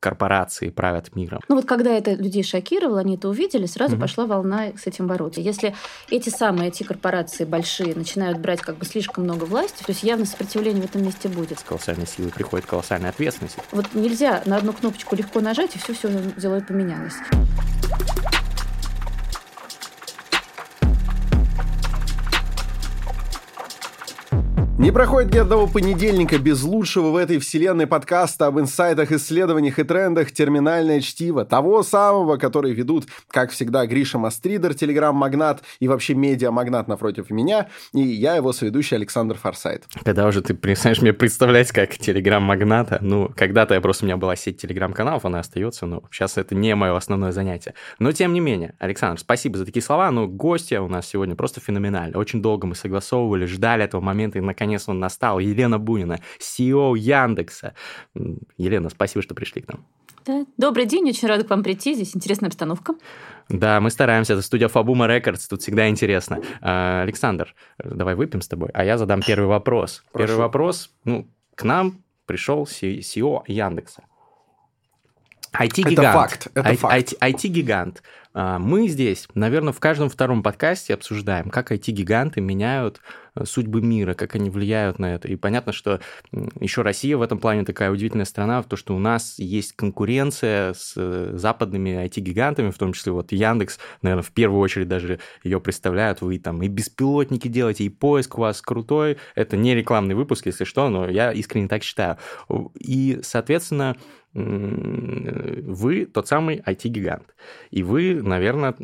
корпорации правят миром. Ну вот когда это людей шокировало, они это увидели, сразу угу. пошла волна с этим бороться. Если эти самые эти корпорации большие начинают брать как бы слишком много власти, то есть явно сопротивление в этом месте будет. С колоссальной силой приходит колоссальная ответственность. Вот нельзя на одну кнопочку легко нажать, и все все взяло и поменялось. Не проходит ни одного понедельника без лучшего в этой вселенной подкаста об инсайтах, исследованиях и трендах «Терминальное чтиво». Того самого, который ведут, как всегда, Гриша Мастридер, телеграм-магнат и вообще медиа-магнат напротив меня, и я его соведущий Александр Форсайт. Когда уже ты перестаешь мне представлять как телеграм-магната, ну, когда-то я просто, у меня была сеть телеграм-каналов, она остается, но сейчас это не мое основное занятие. Но, тем не менее, Александр, спасибо за такие слова, ну, гостья у нас сегодня просто феноменально. Очень долго мы согласовывали, ждали этого момента, и наконец наконец он настал. Елена Бунина, CEO Яндекса. Елена, спасибо, что пришли к нам. Да. Добрый день, очень рада к вам прийти. Здесь интересная обстановка. Да, мы стараемся. Это студия Фабума Рекордс, тут всегда интересно. А, Александр, давай выпьем с тобой, а я задам первый вопрос. Прошу. Первый вопрос, ну, к нам пришел CEO Яндекса. IT-гигант. Это факт. Это факт. IT-гигант. А, мы здесь, наверное, в каждом втором подкасте обсуждаем, как IT-гиганты меняют э, судьбы мира, как они влияют на это. И понятно, что еще Россия в этом плане такая удивительная страна, в то, что у нас есть конкуренция с э, западными IT-гигантами, в том числе вот Яндекс, наверное, в первую очередь даже ее представляют. Вы там и беспилотники делаете, и поиск у вас крутой. Это не рекламный выпуск, если что, но я искренне так считаю. И, соответственно, вы тот самый IT-гигант. И вы, наверное,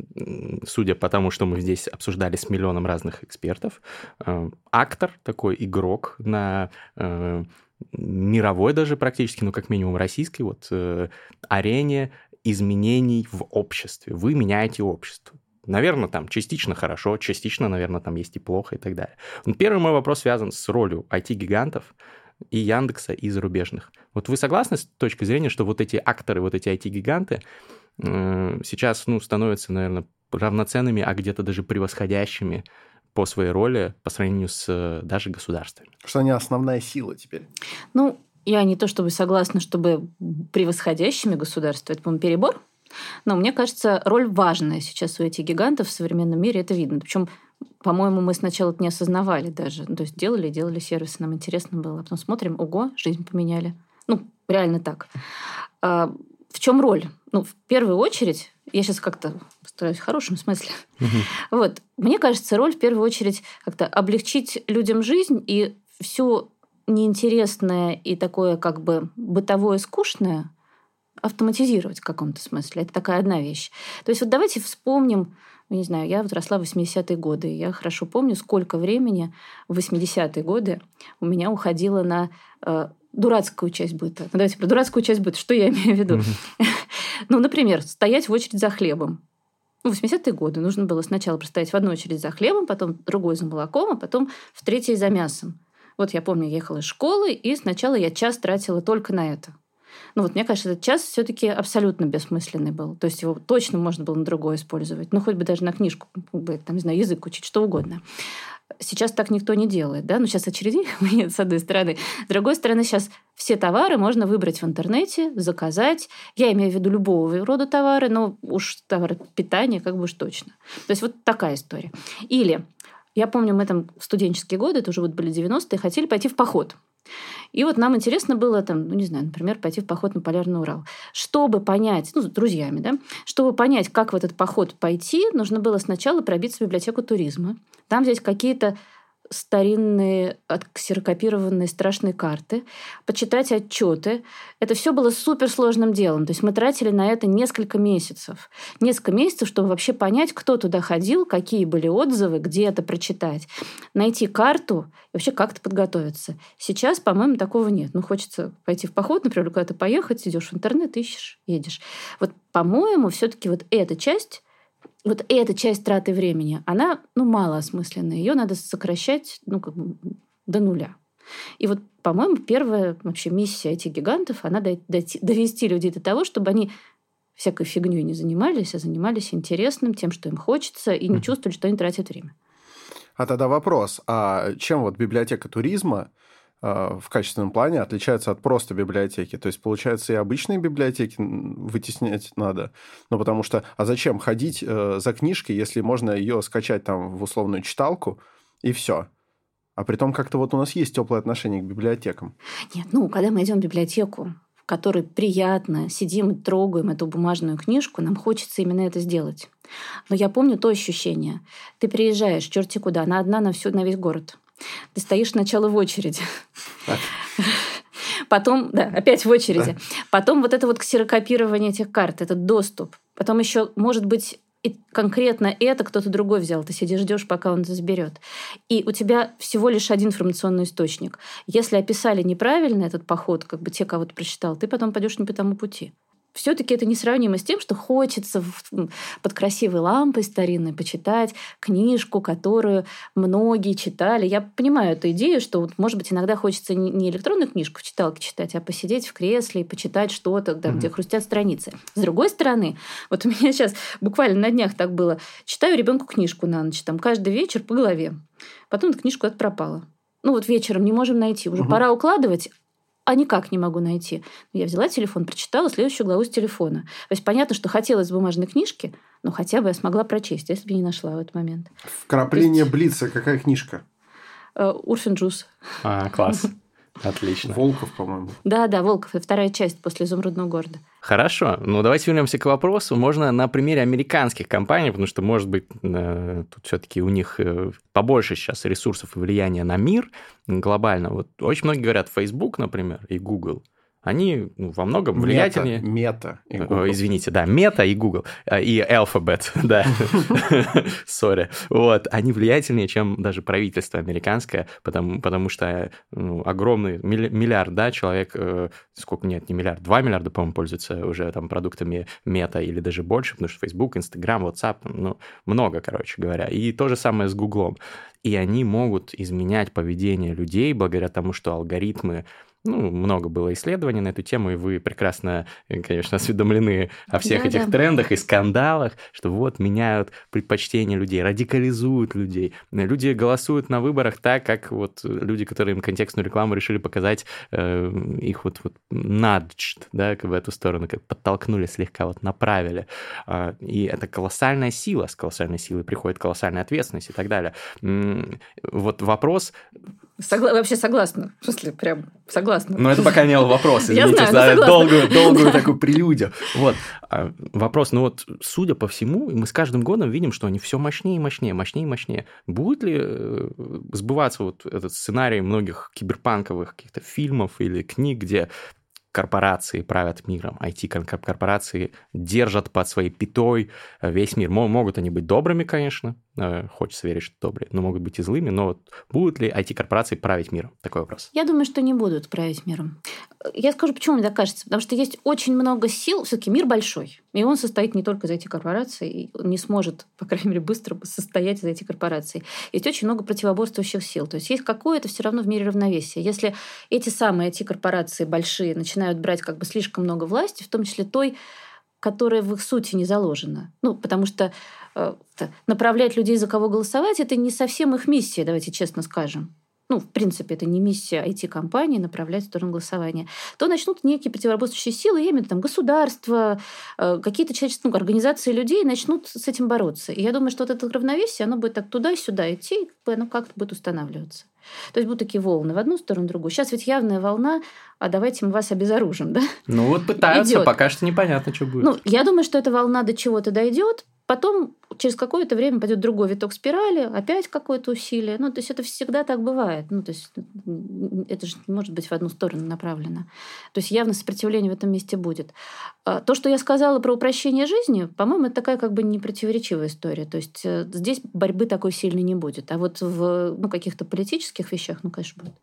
судя по тому, что мы здесь обсуждали с миллионом разных экспертов, э, актор, такой игрок на э, мировой даже практически, ну как минимум российской вот э, арене изменений в обществе. Вы меняете общество. Наверное, там частично хорошо, частично, наверное, там есть и плохо и так далее. Но первый мой вопрос связан с ролью IT-гигантов и Яндекса, и зарубежных. Вот вы согласны с точки зрения, что вот эти акторы, вот эти IT-гиганты сейчас, ну, становятся, наверное, равноценными, а где-то даже превосходящими по своей роли по сравнению с э, даже государствами. Что они основная сила теперь? Ну, я не то чтобы согласна, чтобы превосходящими государства, это, по-моему, перебор. Но мне кажется, роль важная сейчас у этих гигантов в современном мире, это видно. Причем по-моему, мы сначала это не осознавали даже. То есть делали, делали сервисы, нам интересно было. А потом смотрим, ого, жизнь поменяли. Ну, реально так. А, в чем роль? Ну, в первую очередь, я сейчас как-то постараюсь в хорошем смысле. Угу. Вот, мне кажется, роль в первую очередь как-то облегчить людям жизнь и все неинтересное и такое как бы бытовое скучное автоматизировать в каком-то смысле. Это такая одна вещь. То есть вот давайте вспомним не знаю, я вот росла в 80-е годы. Я хорошо помню, сколько времени в 80-е годы у меня уходило на э, дурацкую часть быта. Ну, давайте про дурацкую часть быта. Что я имею в виду? ну, например, стоять в очередь за хлебом. Ну, в 80-е годы нужно было сначала простоять в одну очередь за хлебом, потом другой за молоком, а потом в третьей за мясом. Вот я помню, я ехала из школы, и сначала я час тратила только на это. Ну вот мне кажется, этот час все-таки абсолютно бессмысленный был. То есть его точно можно было на другое использовать. Ну хоть бы даже на книжку, там, не знаю, язык учить, что угодно. Сейчас так никто не делает, да, ну сейчас очередей нет, с одной стороны. С другой стороны, сейчас все товары можно выбрать в интернете, заказать. Я имею в виду любого рода товары, но уж товары питания как бы уж точно. То есть вот такая история. Или я помню, мы там в студенческие годы, это уже вот были 90-е, хотели пойти в поход. И вот нам интересно было, там, ну, не знаю, например, пойти в поход на Полярный Урал. Чтобы понять, ну, с друзьями, да, чтобы понять, как в этот поход пойти, нужно было сначала пробиться в библиотеку туризма. Там взять какие-то старинные, отксерокопированные страшные карты, почитать отчеты. Это все было суперсложным делом. То есть мы тратили на это несколько месяцев. Несколько месяцев, чтобы вообще понять, кто туда ходил, какие были отзывы, где это прочитать. Найти карту и вообще как-то подготовиться. Сейчас, по-моему, такого нет. Ну, хочется пойти в поход, например, куда-то поехать, идешь в интернет, ищешь, едешь. Вот, по-моему, все-таки вот эта часть вот эта часть траты времени, она, ну, малоосмысленная. Ее надо сокращать, ну, как бы до нуля. И вот, по-моему, первая вообще миссия этих гигантов, она довести людей до того, чтобы они всякой фигней не занимались, а занимались интересным, тем, что им хочется, и не чувствовали, что они тратят время. А тогда вопрос, а чем вот библиотека туризма в качественном плане отличаются от просто библиотеки. То есть, получается, и обычные библиотеки вытеснять надо. Ну, потому что, а зачем ходить э, за книжкой, если можно ее скачать там в условную читалку, и все. А при том, как-то вот у нас есть теплое отношение к библиотекам. Нет, ну, когда мы идем в библиотеку, в которой приятно, сидим и трогаем эту бумажную книжку, нам хочется именно это сделать. Но я помню то ощущение. Ты приезжаешь, черти куда, она одна на, всю, на весь город. Ты стоишь сначала в очереди. Потом, да, опять в очереди. Потом вот это вот ксерокопирование этих карт, этот доступ. Потом еще, может быть, и конкретно это кто-то другой взял. Ты сидишь, ждешь, пока он это заберет. И у тебя всего лишь один информационный источник. Если описали неправильно этот поход, как бы те, кого ты прочитал, ты потом пойдешь не по тому пути все-таки это несравнимо с тем, что хочется под красивой лампой старинной почитать книжку, которую многие читали. Я понимаю эту идею, что, вот, может быть, иногда хочется не электронную книжку в читалке читать, а посидеть в кресле и почитать что-то, да, mm-hmm. где хрустят страницы. С другой стороны, вот у меня сейчас буквально на днях так было. Читаю ребенку книжку на ночь, там каждый вечер по голове. Потом эта книжка от пропала. Ну вот вечером не можем найти, уже угу. пора укладывать, а никак не могу найти. Я взяла телефон, прочитала следующую главу с телефона. То есть понятно, что хотелось бумажной книжки, но хотя бы я смогла прочесть, если бы не нашла в этот момент. Вкрапление есть... Блица. Какая книжка? Э, Урфин Джус. А, класс. Отлично. Волков, по-моему. Да, да, Волков. Вторая часть после «Изумрудного города». Хорошо. Ну, давайте вернемся к вопросу. Можно на примере американских компаний, потому что, может быть, э, тут все-таки у них э, побольше сейчас ресурсов и влияния на мир глобально. Вот очень многие говорят Facebook, например, и Google – они ну, во многом влиятельнее. Мета, мета Извините, да, мета и Google, э, и Alphabet, да, сори. Вот, они влиятельнее, чем даже правительство американское, потому, потому что ну, огромный миллиард, да, человек, э, сколько, нет, не миллиард, два миллиарда, по-моему, пользуются уже там продуктами мета или даже больше, потому что Facebook, Instagram, WhatsApp, ну, много, короче говоря. И то же самое с Гуглом. И они могут изменять поведение людей благодаря тому, что алгоритмы ну, много было исследований на эту тему, и вы прекрасно, э, конечно, осведомлены о всех да, этих да. трендах и скандалах, что вот меняют предпочтения людей, радикализуют людей. Люди голосуют на выборах так, как вот люди, которые им контекстную рекламу решили показать, э, их вот, вот nudged, да, в эту сторону, как подтолкнули слегка, вот направили. Э, и это колоссальная сила, с колоссальной силой приходит колоссальная ответственность и так далее. Вот вопрос... Согла... Вообще согласна. В смысле, прям согласна. Но это пока не был вопрос. Извините за долгую, долгую такую прелюдию. Вот. А, вопрос, ну вот, судя по всему, мы с каждым годом видим, что они все мощнее и мощнее, мощнее и мощнее. Будет ли э, сбываться вот этот сценарий многих киберпанковых каких-то фильмов или книг, где корпорации правят миром, IT-корпорации держат под своей пятой весь мир. Могут они быть добрыми, конечно, Э, хочется верить, что добрые, но могут быть и злыми. Но вот будут ли IT-корпорации править миром? Такой вопрос. Я думаю, что не будут править миром. Я скажу, почему мне так кажется. Потому что есть очень много сил. все таки мир большой. И он состоит не только из IT-корпораций. И он не сможет, по крайней мере, быстро состоять из IT-корпораций. Есть очень много противоборствующих сил. То есть есть какое-то все равно в мире равновесие. Если эти самые IT-корпорации большие начинают брать как бы слишком много власти, в том числе той, которая в их сути не заложена. Ну, потому что э, направлять людей, за кого голосовать, это не совсем их миссия, давайте честно скажем ну, в принципе, это не миссия IT-компании направлять в сторону голосования, то начнут некие противоборствующие силы, я виду там, государства, э, какие-то человеческие ну, организации людей начнут с этим бороться. И я думаю, что вот это равновесие, оно будет так туда-сюда идти, оно как-то будет устанавливаться. То есть будут такие волны в одну сторону, в другую. Сейчас ведь явная волна, а давайте мы вас обезоружим, да? Ну вот пытаются, Идет. пока что непонятно, что будет. Ну, я думаю, что эта волна до чего-то дойдет, Потом через какое-то время пойдет другой виток спирали, опять какое-то усилие. Ну, то есть это всегда так бывает. Ну, то есть это же может быть в одну сторону направлено. То есть явно сопротивление в этом месте будет. А то, что я сказала про упрощение жизни, по-моему, это такая как бы непротиворечивая история. То есть э, здесь борьбы такой сильной не будет. А вот в ну, каких-то политических вещах, ну, конечно, будет.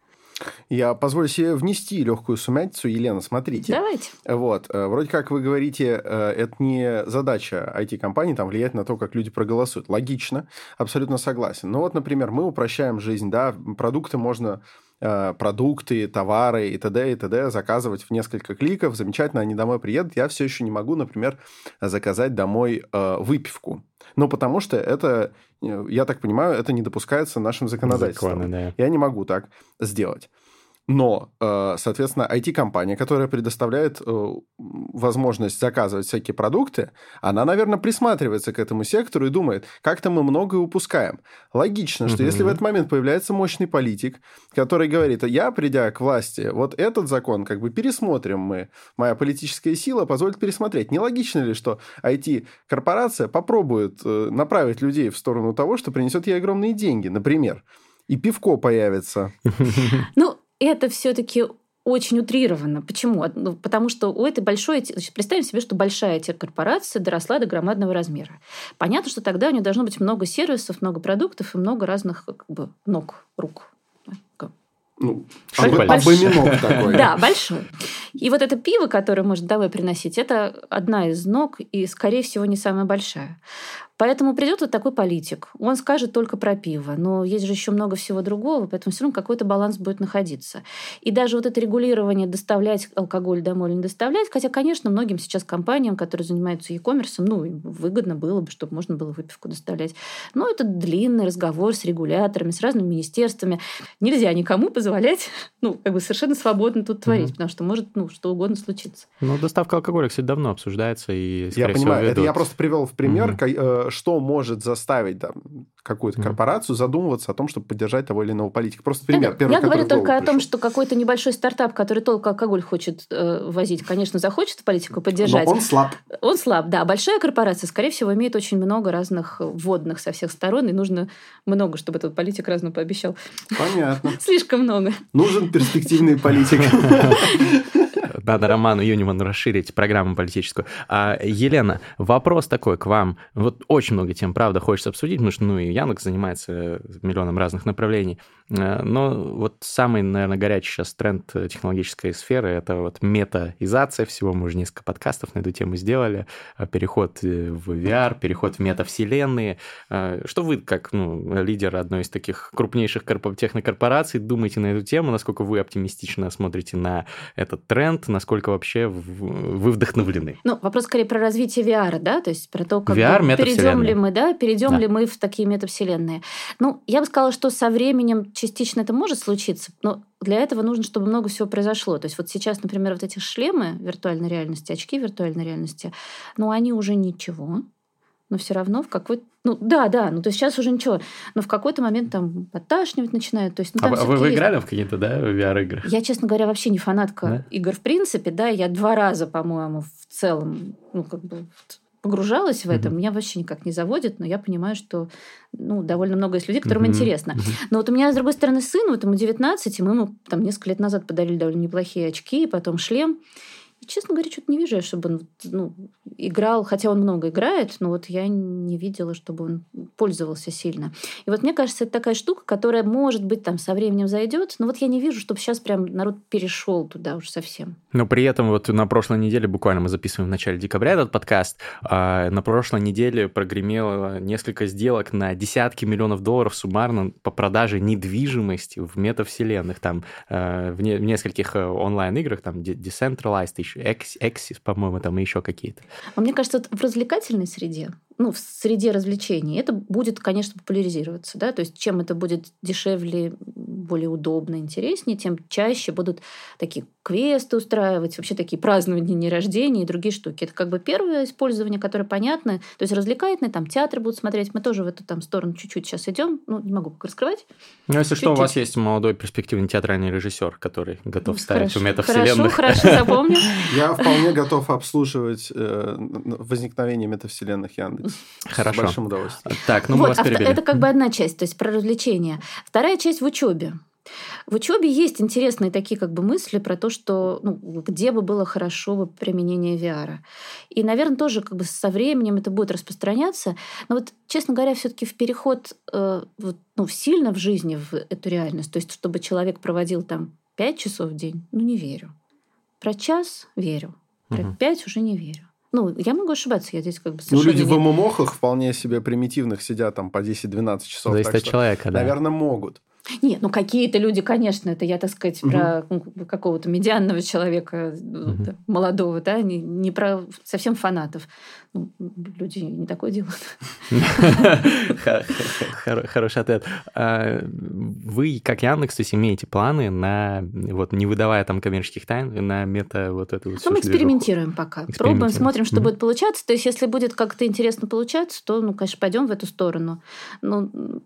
Я позволю себе внести легкую сумятицу. Елена, смотрите. Давайте. Вот. Э, вроде как вы говорите, э, это не задача IT-компании там влиять на то, как люди проголосуют. Логично, абсолютно согласен. Но вот, например, мы упрощаем жизнь, да, продукты можно продукты, товары и т.д. и т.д. заказывать в несколько кликов. Замечательно, они домой приедут. Я все еще не могу, например, заказать домой выпивку. Ну, потому что это, я так понимаю, это не допускается нашим законодательством. Законы, да. Я не могу так сделать. Но, э, соответственно, IT-компания, которая предоставляет э, возможность заказывать всякие продукты, она, наверное, присматривается к этому сектору и думает, как-то мы многое упускаем. Логично, что если в этот момент появляется мощный политик, который говорит, я, придя к власти, вот этот закон как бы пересмотрим мы, моя политическая сила позволит пересмотреть. Нелогично ли, что IT-корпорация попробует э, направить людей в сторону того, что принесет ей огромные деньги, например, и пивко появится. Ну, это все-таки очень утрировано. Почему? Ну, потому что у этой большой... Представим себе, что большая корпорация доросла до громадного размера. Понятно, что тогда у нее должно быть много сервисов, много продуктов и много разных как бы, ног, рук. Ну, абоминок такой. Да, большой. И вот это пиво, которое может домой приносить, это одна из ног и, скорее всего, не самая большая. Поэтому придет вот такой политик, он скажет только про пиво, но есть же еще много всего другого, поэтому все равно какой-то баланс будет находиться. И даже вот это регулирование доставлять алкоголь домой или не доставлять, хотя, конечно, многим сейчас компаниям, которые занимаются e-commerce, ну, выгодно было бы, чтобы можно было выпивку доставлять. Но это длинный разговор с регуляторами, с разными министерствами. Нельзя никому позволять, ну, как бы совершенно свободно тут творить, угу. потому что может, ну, что угодно случиться. Ну, доставка алкоголя, кстати, давно обсуждается и, Я понимаю, всего, это я просто привел в пример, угу что может заставить там, какую-то корпорацию задумываться о том, чтобы поддержать того или иного политика. Просто пример. Первый, я говорю только о том, что какой-то небольшой стартап, который только алкоголь хочет э, возить, конечно, захочет политику поддержать. Но он слаб. Он слаб, да. Большая корпорация, скорее всего, имеет очень много разных вводных со всех сторон, и нужно много, чтобы этот политик разно пообещал. Понятно. Слишком много. Нужен перспективный политик. Надо Роману Юниману расширить программу политическую. А, Елена, вопрос такой к вам. Вот очень много тем, правда, хочется обсудить, потому что, ну, и Яндекс занимается миллионом разных направлений. Э, но вот самый, наверное, горячий сейчас тренд технологической сферы — это вот метаизация всего. Мы уже несколько подкастов на эту тему сделали. Э, переход э, в VR, переход в метавселенные. Что вы, как ну, лидер одной из таких крупнейших технокорпораций, думаете на эту тему? Насколько вы оптимистично смотрите на этот тренд? Насколько вообще вы вдохновлены? Ну, вопрос скорее про развитие VR, да? То есть про то, как VR, перейдем ли мы, да, перейдем да. ли мы в такие метавселенные. Ну, я бы сказала, что со временем частично это может случиться, но для этого нужно, чтобы много всего произошло. То есть вот сейчас, например, вот эти шлемы виртуальной реальности, очки виртуальной реальности, ну, они уже ничего, но все равно в какой-то... Ну, да, да, ну, то есть сейчас уже ничего, но в какой-то момент там подташнивать начинают. То есть, ну, а вы, вы играли в какие-то, да, VR-игры? Я, честно говоря, вообще не фанатка да? игр в принципе, да, я два раза, по-моему, в целом, ну, как бы погружалась в это, mm-hmm. меня вообще никак не заводит, но я понимаю, что ну, довольно много есть людей, которым mm-hmm. интересно. Mm-hmm. Но вот у меня, с другой стороны, сын, вот ему 19, и мы ему там несколько лет назад подарили довольно неплохие очки, потом шлем. Честно говоря, что-то не вижу, чтобы он ну, играл, хотя он много играет, но вот я не видела, чтобы он пользовался сильно. И вот мне кажется, это такая штука, которая, может быть, там со временем зайдет, но вот я не вижу, чтобы сейчас прям народ перешел туда уж совсем. Но при этом вот на прошлой неделе, буквально мы записываем в начале декабря этот подкаст, а на прошлой неделе прогремело несколько сделок на десятки миллионов долларов суммарно по продаже недвижимости в метавселенных, там э, в нескольких э, онлайн-играх, там Decentralized, Exis, по-моему, там и еще какие-то. А мне кажется, в развлекательной среде ну, в среде развлечений, это будет, конечно, популяризироваться. Да? То есть чем это будет дешевле, более удобно, интереснее, тем чаще будут такие квесты устраивать, вообще такие празднования дни рождения и другие штуки. Это как бы первое использование, которое понятно, то есть развлекательное, там театр будут смотреть. Мы тоже в эту там сторону чуть-чуть сейчас идем. Ну, не могу пока раскрывать. Ну, если чуть-чуть. что, у вас есть молодой перспективный театральный режиссер, который готов ставить в метавселенных. Хорошо, хорошо, запомню. Я вполне готов обслуживать э, возникновение метавселенных Яндекс. Хорошо. С большим удовольствием. Так, ну мы вас перебили. Это как бы одна часть, то есть про развлечения. Вторая часть в учебе. В учебе есть интересные такие как бы мысли про то, что ну, где бы было хорошо бы применение VR. И, наверное, тоже как бы со временем это будет распространяться. Но вот, честно говоря, все-таки в переход э, вот, ну, сильно в жизни в эту реальность, то есть чтобы человек проводил там 5 часов в день, ну не верю. Про час верю, про угу. 5 уже не верю. Ну, я могу ошибаться, я здесь как бы Ну, люди не... в ММОхах вполне себе примитивных сидят там по 10-12 часов. Зависит от человека, да. Наверное, могут. Нет, ну какие-то люди, конечно, это я, так сказать, угу. про ну, какого-то медианного человека, угу. молодого, да, не, не про совсем фанатов. Ну, люди не такое делают. Хороший ответ. А, вы, как Яндекс, то есть имеете планы на, вот не выдавая там коммерческих тайн, на мета вот эту вот Ну, мы экспериментируем пока. Пробуем, смотрим, что будет получаться. То есть, если будет как-то интересно получаться, то, ну, конечно, пойдем в эту сторону. Ну,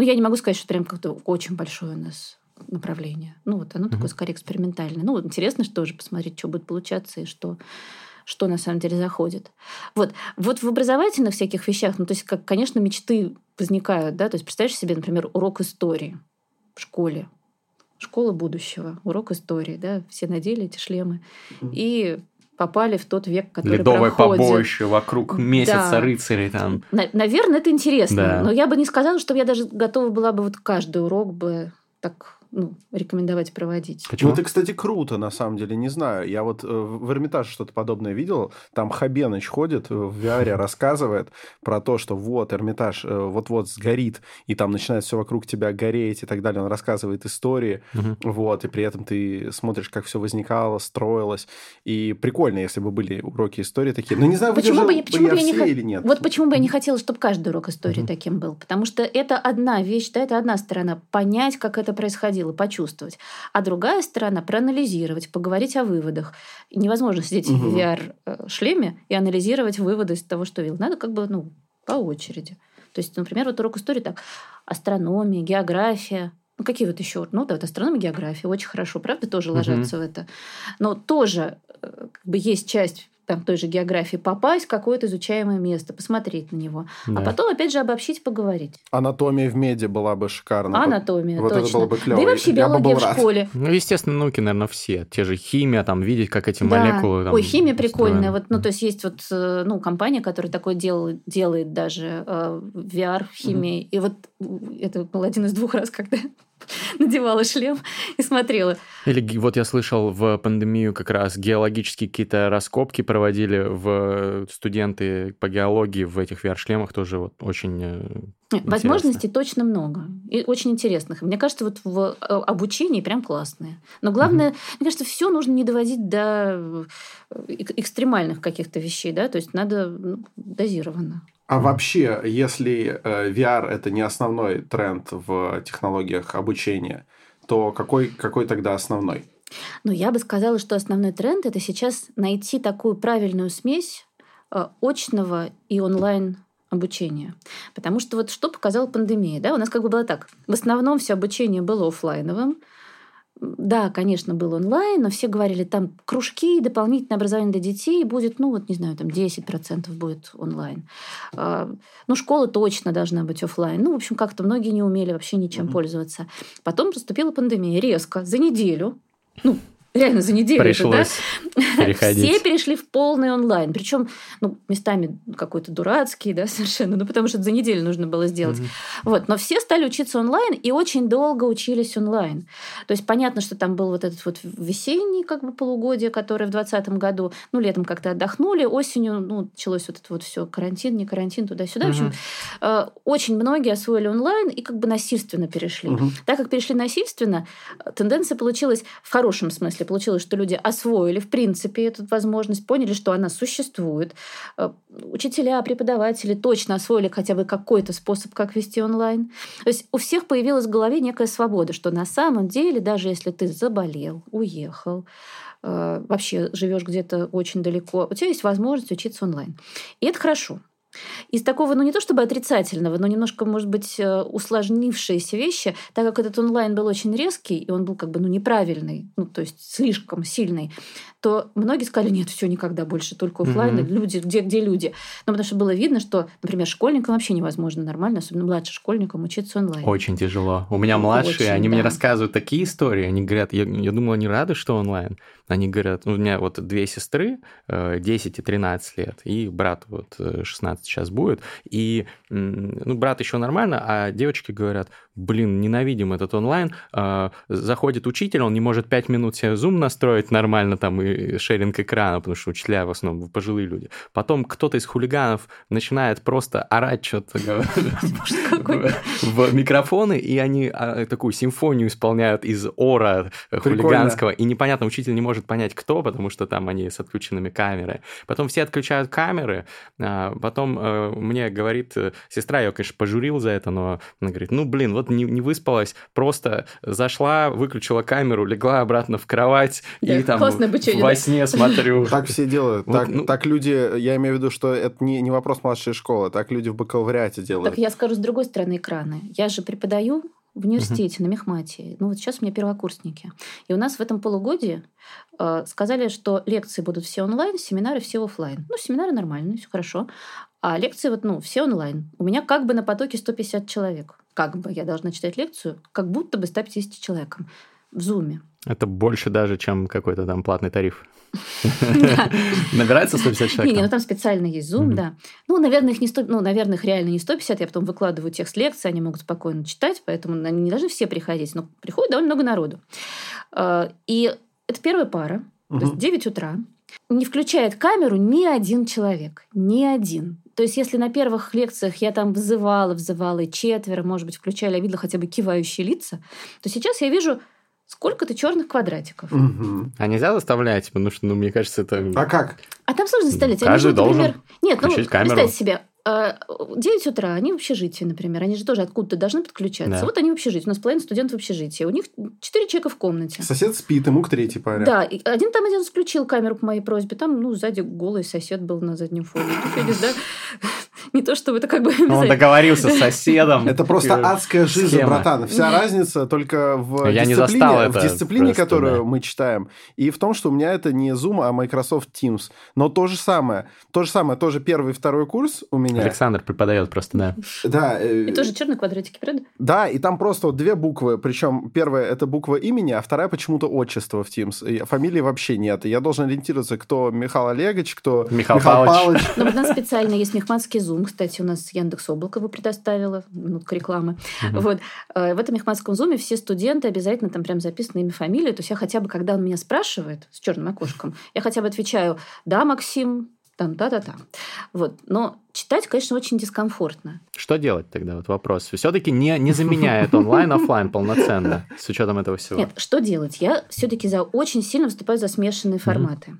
ну, я не могу сказать, что прям как-то очень большое у нас направление. Ну, вот оно такое скорее экспериментальное. Ну, вот интересно что тоже посмотреть, что будет получаться и что что на самом деле заходит. Вот, вот в образовательных всяких вещах, ну, то есть, как, конечно, мечты возникают, да, то есть, представляешь себе, например, урок истории в школе, школа будущего, урок истории, да, все надели эти шлемы, и попали в тот век, который Ледовое проходит. побоище вокруг месяца Да. рыцарей там. На- Наверное, это интересно, Да. но я бы не сказала, что я даже готова была бы вот каждый урок бы так ну, рекомендовать проводить. Ну, Почему? это, кстати, круто, на самом деле, не знаю. Я вот э, в Эрмитаже что-то подобное видел. Там Хабеныч ходит э, в VR, рассказывает про то, что вот Эрмитаж э, вот-вот сгорит, и там начинает все вокруг тебя гореть и так далее. Он рассказывает истории, Мгм. вот, и при этом ты смотришь, как все возникало, строилось. И прикольно, если бы были уроки истории такие. Но не знаю, Почему бы, не- почему я бы я не или нет. Вот почему бы я не хотела, чтобы каждый урок истории Мгм. таким был. Потому что это одна вещь, да, это одна сторона. Понять, как это происходило, почувствовать. А другая сторона проанализировать, поговорить о выводах. Невозможно сидеть Мгм. в VR-шлеме и анализировать выводы из того, что видел. Надо как бы, ну, по очереди. То есть, например, вот урок истории так. Астрономия, география. Ну, какие вот еще? Ну, да, вот астрономия, география. Очень хорошо, правда, тоже ложатся в это. Но тоже э, как бы есть часть там, той же географии попасть в какое-то изучаемое место, посмотреть на него. А Да. потом, опять же, обобщить, поговорить. Анатомия в меди была бы шикарна. Анатомия, вот это точно. было бы клёво. Да и вообще биология в рад. школе. Ну, естественно, науки, наверное, все. Те же химия, там, видеть, как эти Да. молекулы... Там, Ой, химия прикольная. Вот, ну, то есть есть вот э, ну, компания, которая такое делает, делает даже э, VR в химии. И вот это был один из двух раз, когда я надевала шлем и смотрела. Или вот я слышал в пандемию как раз геологические какие-то раскопки проводили в студенты по геологии в этих VR-шлемах тоже вот очень Нет, Возможностей точно много. И очень интересных. Мне кажется, вот в э, обучении прям классные. Но главное, мне кажется, все нужно не доводить до э, эк- экстремальных каких-то вещей, да, то есть надо ну, дозированно. А вообще, если э, VR это не основной тренд в технологиях обучения, то какой, какой тогда основной? Но я бы сказала, что основной тренд это сейчас найти такую правильную смесь очного и онлайн обучения. Потому что вот что показала пандемия, да, у нас как бы было так. В основном все обучение было оффлайновым. Да, конечно, был онлайн, но все говорили, там кружки, дополнительное образование для детей будет, ну вот, не знаю, там 10% будет онлайн. А, Ну, школа точно должна быть оффлайн. Ну, в общем, как-то многие не умели вообще ничем Мгм. пользоваться. Потом наступила пандемия резко, за неделю. Ну, реально за неделю. это, да? пришлось переходить. Все перешли в полный онлайн. Причем, ну, местами какой-то дурацкий, да, совершенно. Ну, потому что это за неделю нужно было сделать. Мгм. Вот. Но все стали учиться онлайн и очень долго учились онлайн. То есть понятно, что там был вот этот вот весенний как бы полугодие, которое в 2020 году, ну, летом как-то отдохнули, осенью, ну, началось вот это вот все карантин, не карантин, туда-сюда. В общем, э, очень многие освоили онлайн и как бы насильственно перешли. Мгм. Так как перешли насильственно, э, тенденция получилась в хорошем смысле. Получилось, что люди освоили, в принципе, эту возможность, поняли, что она существует. Э, Учителя, преподаватели точно освоили хотя бы какой-то способ, как вести онлайн. То есть у всех появилась в голове некая свобода, что на самом деле, даже если ты заболел, уехал, э, вообще живешь где-то очень далеко, у тебя есть возможность учиться онлайн. И это хорошо. Из такого, ну не то чтобы отрицательного, но немножко, может быть, э, усложнившиеся вещи, так как этот онлайн был очень резкий, и он был как бы ну, неправильный, ну то есть слишком сильный, то многие сказали, нет, все никогда больше, только офлайн, Мгм. люди, где, где люди. Ну потому что было видно, что, например, школьникам вообще невозможно нормально, особенно младшим школьникам, учиться онлайн. Очень тяжело. У меня младшие, Очень, они мне да. рассказывают такие истории. Они говорят, я, я думала, они рады, что онлайн. Они говорят, у меня вот две сестры, э, 10 и 13 лет, и брат вот э, 16 сейчас будет. И, ну, брат еще нормально, а девочки говорят, блин, ненавидим этот онлайн. Э, Заходит учитель, он не может 5 минут себе зум настроить нормально там и шеринг экрана, потому что учителя в основном пожилые люди. Потом кто-то из хулиганов начинает просто орать что-то. в микрофоны, и они а, такую симфонию исполняют из ора хулиганского, и непонятно, учитель не может понять, кто, потому что там они с отключенными камерами. Потом все отключают камеры, а потом э, мне говорит э, сестра, я, конечно, пожурил за это, но она говорит, ну, блин, вот не, не выспалась, просто зашла, выключила камеру, легла обратно в кровать да, и там обучение, во сне смотрю. Так все делают. Так, ну, так люди, я имею в виду, что это не, не вопрос младшей школы, так люди в бакалавриате делают. Так я скажу с другой стороны экрана. Я же преподаю в университете uh-huh. на мехмате. Ну вот сейчас у меня первокурсники. И у нас в этом полугодии э, сказали, что лекции будут все онлайн, семинары все офлайн. Ну, семинары нормальные, все хорошо. А лекции вот, ну, все онлайн. У меня как бы на потоке 150 человек. Как бы я должна читать лекцию, как будто бы 150 человеком в Зуме. Это больше даже, чем какой-то там платный тариф. Набирается 150 человек? Не, ну там специально есть Zoom, да. Ну, наверное, их не 100, ну, наверное, их реально не 150, я потом выкладываю текст лекции, они могут спокойно читать, поэтому они не должны все приходить, но приходит довольно много народу. А, и это первая пара, то есть 9 утра, не включает камеру ни один человек, ни один. То есть, если на первых лекциях я там вызывала, вызывала и четверо, может быть, включали, я видела хотя бы кивающие лица, то сейчас я вижу сколько-то черных квадратиков. Угу. А нельзя заставлять, потому что, ну, мне кажется, это... А как? А там сложно заставлять. Каждый живут, должен например... Нет, ну, камеру. представьте себе, 9 а, утра, они в общежитии, например, они же тоже откуда-то должны подключаться. Да. Вот они в общежитии, у нас половина студентов в общежитии, у них 4 человека в комнате. Сосед спит, ему к третьей паре. Да, и один там один включил камеру по моей просьбе, там, ну, сзади голый сосед был на заднем фоне. да? Не то, чтобы это как бы... Он договорился с соседом. Это просто адская жизнь, братан. Вся разница только в дисциплине, в дисциплине, которую мы читаем, и в том, что у меня это не Zoom, а Microsoft Teams. Но то же самое. То же самое, тоже первый и второй курс у меня. Александр преподает просто, да. Да. Э, и тоже черные квадратики, правда? Да, и там просто вот две буквы. Причем первая это буква имени, а вторая почему-то отчество в Teams. Фамилии вообще нет. Я должен ориентироваться, кто Михаил Олегович, кто Михаил, Михаил Павлович. Ну, у нас специально есть мехманский Zoom, кстати, у нас Яндекс Облако его предоставила, минутка рекламы. Угу. Вот. Э, в этом мехманском зуме все студенты обязательно там прям записаны имя, фамилия. То есть я хотя бы, когда он меня спрашивает с черным окошком, я хотя бы отвечаю, да, Максим, там, та-та-та. Вот. Но читать, конечно, очень дискомфортно. Что делать тогда? Вот вопрос. Все-таки не, не заменяет онлайн офлайн полноценно с учетом этого всего. Нет, что делать? Я все-таки за очень сильно выступаю за смешанные форматы.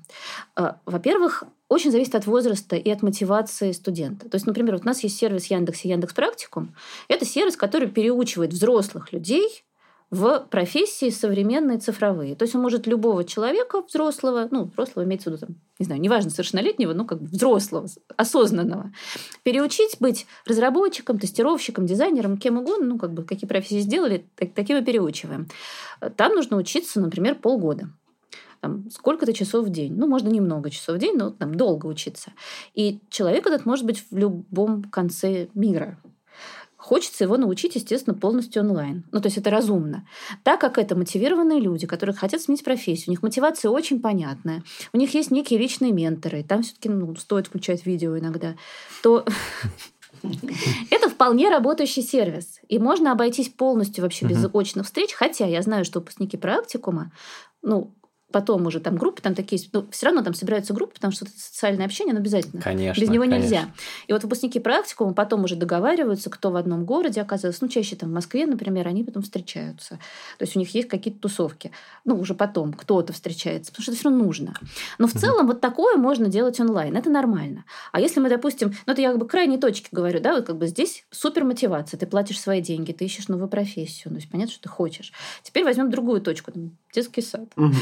Mm-hmm. Во-первых, очень зависит от возраста и от мотивации студента. То есть, например, вот у нас есть сервис Яндекс и Яндекс Практикум. Это сервис, который переучивает взрослых людей в профессии современные цифровые. То есть он может любого человека взрослого, ну, взрослого имеется в виду, там, не знаю, неважно, совершеннолетнего, ну, как бы взрослого, осознанного, переучить быть разработчиком, тестировщиком, дизайнером, кем угодно, ну, как бы какие профессии сделали, так, таким и переучиваем. Там нужно учиться, например, полгода там, сколько-то часов в день. Ну, можно немного часов в день, но там долго учиться. И человек этот может быть в любом конце мира. Хочется его научить, естественно, полностью онлайн. Ну, то есть это разумно. Так как это мотивированные люди, которые хотят сменить профессию, у них мотивация очень понятная, у них есть некие личные менторы, там все-таки ну, стоит включать видео иногда, то это вполне работающий сервис. И можно обойтись полностью вообще без очных встреч. Хотя я знаю, что выпускники практикума, ну, потом уже там группы, там такие, ну, все равно там собираются группы, потому что это социальное общение, оно обязательно. Конечно. Без него конечно. нельзя. И вот выпускники практикума потом уже договариваются, кто в одном городе оказывается, ну, чаще там в Москве, например, они потом встречаются. То есть у них есть какие-то тусовки. Ну, уже потом кто-то встречается, потому что это все равно нужно. Но в целом вот такое можно делать онлайн, это нормально. А если мы, допустим, ну, это я как бы крайней точки говорю, да, вот как бы здесь супер мотивация, ты платишь свои деньги, ты ищешь новую профессию, то есть понятно, что ты хочешь. Теперь возьмем другую точку, там, детский сад. Угу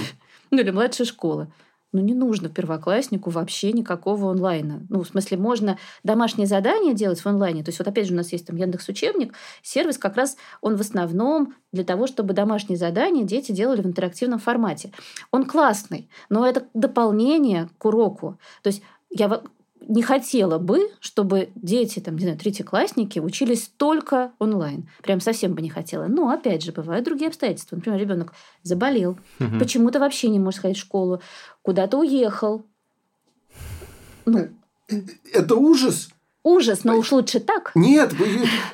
ну или младшая школа. Ну, не нужно первокласснику вообще никакого онлайна. Ну, в смысле, можно домашние задания делать в онлайне. То есть, вот опять же, у нас есть там Яндекс Учебник. Сервис как раз, он в основном для того, чтобы домашние задания дети делали в интерактивном формате. Он классный, но это дополнение к уроку. То есть, я не хотела бы, чтобы дети, там, не знаю, третьеклассники учились только онлайн. Прям совсем бы не хотела. Но, опять же, бывают другие обстоятельства. Например, ребенок заболел, угу. почему-то вообще не может ходить в школу, куда-то уехал. Ну, это ужас. Ужас, но уж лучше так. Нет,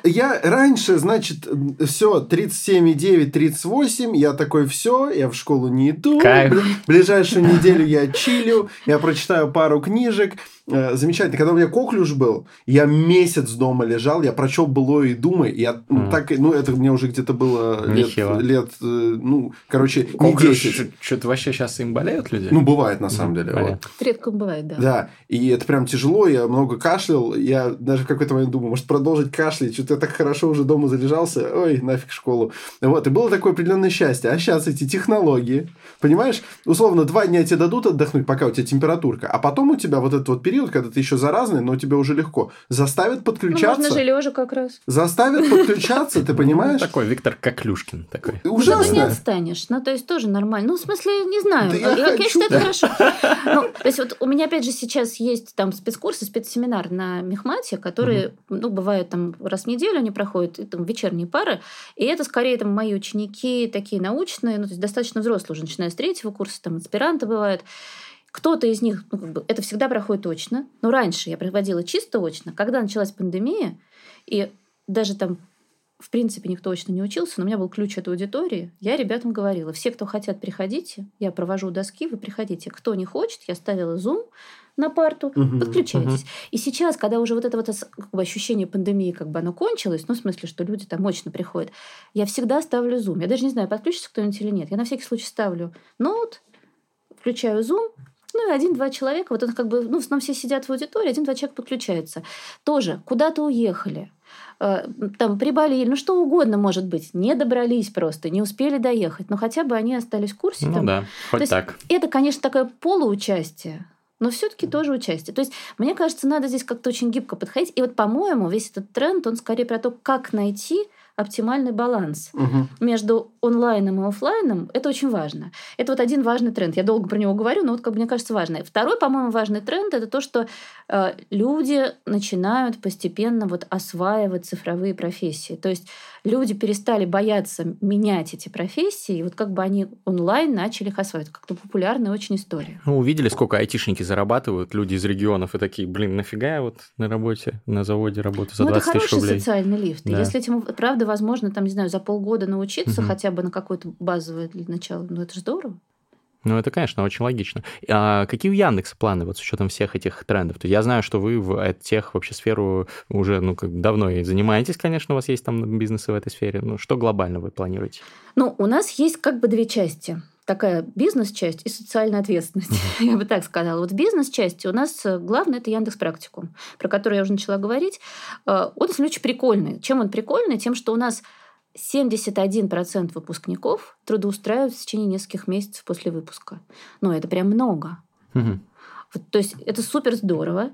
я раньше, значит, все, 37,9, 38, я такой, все, я в школу не иду. Кайф. Ближайшую неделю я чилю, я прочитаю пару книжек, Э, замечательно. Когда у меня коклюш был, я месяц дома лежал, я прочел «Былое и думай». Я mm. так, ну, это мне уже где-то было лет, лет, э, ну, короче, коклюш, не 10. Что-то вообще сейчас им болеют люди? Ну, бывает, на самом деле. Вот. Редко бывает, да. Да, и это прям тяжело, я много кашлял, я даже в какой-то момент думаю, может, продолжить кашлять, что-то я так хорошо уже дома залежался, ой, нафиг школу. Вот, и было такое определенное счастье. А сейчас эти технологии, понимаешь, условно, два дня тебе дадут отдохнуть, пока у тебя температурка, а потом у тебя вот этот вот период когда ты еще заразный, но тебе уже легко, заставят подключаться. Ну, можно же лежа как раз. Заставят подключаться, ты понимаешь? Такой Виктор Коклюшкин такой. Ужасно. Ну, ты не отстанешь. Ну, то есть, тоже нормально. Ну, в смысле, не знаю. Я считаю, это хорошо. Ну, то есть, вот у меня, опять же, сейчас есть там спецкурсы, спецсеминар на Мехмате, которые, ну, бывают там раз в неделю они проходят, там вечерние пары, и это скорее там мои ученики такие научные, ну, то есть достаточно взрослые уже, начиная с третьего курса, там аспиранты бывают. Кто-то из них, ну, как бы, это всегда проходит очно, но раньше я проводила чисто очно. Когда началась пандемия, и даже там в принципе, никто очно не учился, но у меня был ключ от аудитории. Я ребятам говорила, все, кто хотят, приходите. Я провожу доски, вы приходите. Кто не хочет, я ставила зум на парту, угу, подключайтесь. Угу. И сейчас, когда уже вот это вот как бы, ощущение пандемии, как бы оно кончилось, ну, в смысле, что люди там очно приходят, я всегда ставлю зум. Я даже не знаю, подключится кто-нибудь или нет. Я на всякий случай ставлю ноут, включаю зум, ну, и один-два человека, вот он как бы, ну, в основном все сидят в аудитории, один-два человека подключаются. Тоже куда-то уехали, э, там приболели, ну что угодно может быть, не добрались просто, не успели доехать, но хотя бы они остались в курсе. Ну там. да, хоть То так. Это, конечно, такое полуучастие, но все-таки тоже участие. То есть, мне кажется, надо здесь как-то очень гибко подходить. И вот, по-моему, весь этот тренд, он скорее про то, как найти оптимальный баланс угу. между онлайном и офлайном. Это очень важно. Это вот один важный тренд. Я долго про него говорю, но вот как бы мне кажется важный. Второй, по-моему, важный тренд это то, что э, люди начинают постепенно вот осваивать цифровые профессии. То есть люди перестали бояться менять эти профессии, и вот как бы они онлайн начали их осваивать. Как-то популярная очень история. Ну, увидели, сколько айтишники зарабатывают, люди из регионов, и такие, блин, нафига я вот на работе, на заводе работаю за ну, 20 тысяч рублей. это хороший социальный лифт. Да. Если этим, правда, возможно, там, не знаю, за полгода научиться угу. хотя бы на какое-то базовое для начала, ну, это же здорово. Ну, это, конечно, очень логично. А какие у Яндекса планы вот с учетом всех этих трендов? То есть я знаю, что вы в тех вообще сферу уже ну, как давно и занимаетесь, конечно, у вас есть там бизнесы в этой сфере. Ну, что глобально вы планируете? Ну, у нас есть как бы две части такая бизнес-часть и социальная ответственность. Mm-hmm. Я бы так сказала. Вот в бизнес-части у нас э, главное это Яндекс Практикум, про который я уже начала говорить. Э, он очень прикольный. Чем он прикольный? Тем, что у нас 71% выпускников трудоустраиваются в течение нескольких месяцев после выпуска. Ну, это прям много. Вот, то есть это супер здорово.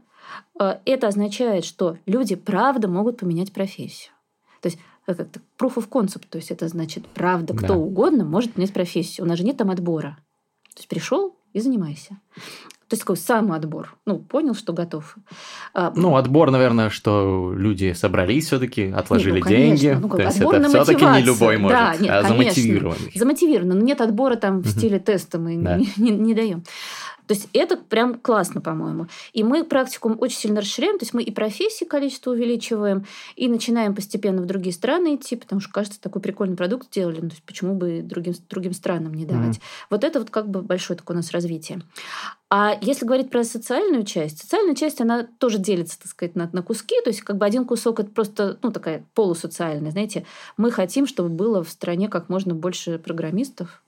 Э, это означает, что люди правда могут поменять профессию. То есть это proof of concept, то есть это значит, правда, кто да. угодно может менять профессию. У нас же нет там отбора. То есть пришел и занимайся. То есть такой самоотбор. Ну, понял, что готов. А, ну, отбор, наверное, что люди собрались все-таки, отложили нет, ну, деньги. Ну, То есть это все-таки не любой может, да, нет, а замотивированный. Замотивированный. Но нет отбора там в стиле теста мы да. не, не, не даем. То есть это прям классно, по-моему. И мы практикум очень сильно расширяем, то есть мы и профессии количество увеличиваем, и начинаем постепенно в другие страны идти, потому что, кажется, такой прикольный продукт сделали, ну, то есть почему бы другим, другим странам не давать. Mm-hmm. Вот это вот как бы большое такое у нас развитие. А если говорить про социальную часть, социальная часть, она тоже делится, так сказать, на, на куски. То есть как бы один кусок это просто, ну, такая полусоциальная. Знаете, мы хотим, чтобы было в стране как можно больше программистов,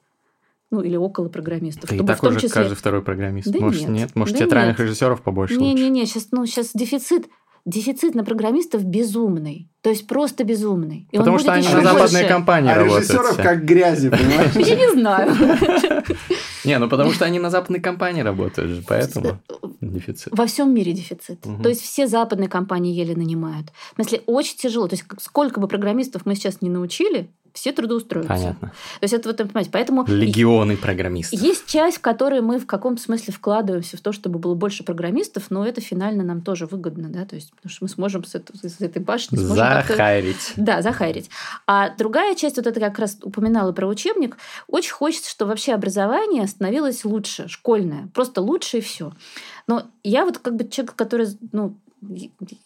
ну или около программистов. Да и так уже числе... каждый второй программист. Да Может, нет? нет? Может, да театральных нет. режиссеров побольше Не-не-не, сейчас, ну, сейчас дефицит дефицит на программистов безумный. То есть просто безумный. И Потому что они на западные компании а работают. режиссеров как грязи, понимаешь? Я не знаю. Не, ну потому что они на западной компании работают же, поэтому дефицит. Во всем мире дефицит. То есть все западные компании еле нанимают. В смысле, очень тяжело. То есть сколько бы программистов мы сейчас не научили, все трудоустроятся. Понятно. То есть это вот, понимаете, поэтому... Легионы программистов. Есть часть, в которой мы в каком-то смысле вкладываемся в то, чтобы было больше программистов, но это финально нам тоже выгодно, да, то есть потому что мы сможем с, этой, с этой башни... Захайрить. Да, захайрить. А другая часть, вот это как раз упоминала про учебник, очень хочется, чтобы вообще образование становилось лучше, школьное, просто лучше и все. Но я вот как бы человек, который, ну,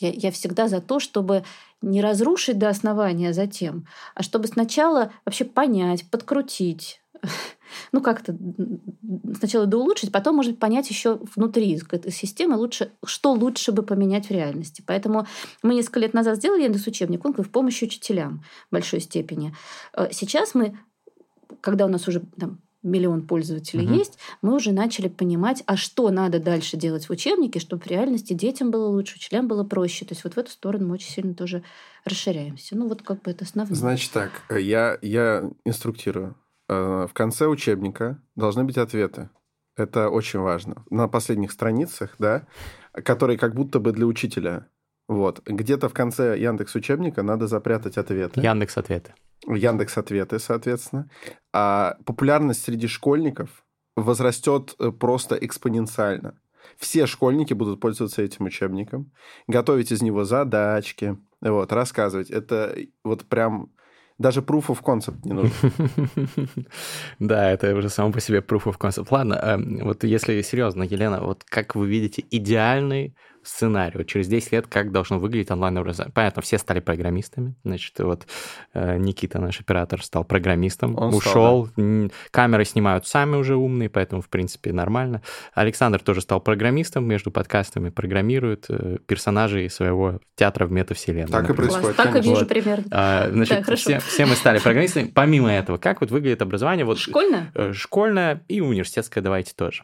я, я всегда за то, чтобы не разрушить до основания затем, а чтобы сначала вообще понять, подкрутить, ну, как-то сначала да улучшить, потом, может понять еще внутри этой системы, лучше, что лучше бы поменять в реальности. Поэтому мы несколько лет назад сделали индекс-учебник, он в помощи учителям в большой степени. Э, сейчас мы, когда у нас уже там, миллион пользователей угу. есть, мы уже начали понимать, а что надо дальше делать в учебнике, чтобы в реальности детям было лучше, учителям было проще. То есть вот в эту сторону мы очень сильно тоже расширяемся. Ну вот как бы это основное. Значит так, э, я, я инструктирую. Э, в конце учебника должны быть ответы. Это очень важно. На последних страницах, да, которые как будто бы для учителя. Вот. Где-то в конце Яндекс учебника надо запрятать ответы. Яндекс ответы. Яндекс ответы, соответственно. А популярность среди школьников возрастет э, просто экспоненциально. Все школьники будут пользоваться этим учебником, готовить из него задачки, вот, рассказывать. Это вот прям даже proof of concept не нужно. Да, это уже само по себе proof of concept. Ладно, эм, вот если серьезно, Елена, вот как вы видите идеальный сценарий. Вот через 10 лет как должно выглядеть онлайн-образование? Понятно, все стали программистами. Значит, вот э, Никита, наш оператор, стал программистом, Он ушел. Стал, да. Камеры снимают сами уже умные, поэтому, в принципе, нормально. Александр тоже стал программистом, между подкастами программирует э, персонажей своего театра в метавселенной. Так например. и происходит. Так и вижу вот. примерно. А, значит, да, все, все мы стали программистами. Помимо этого, как вот выглядит образование? Вот, школьное? Э, школьное и университетское давайте тоже.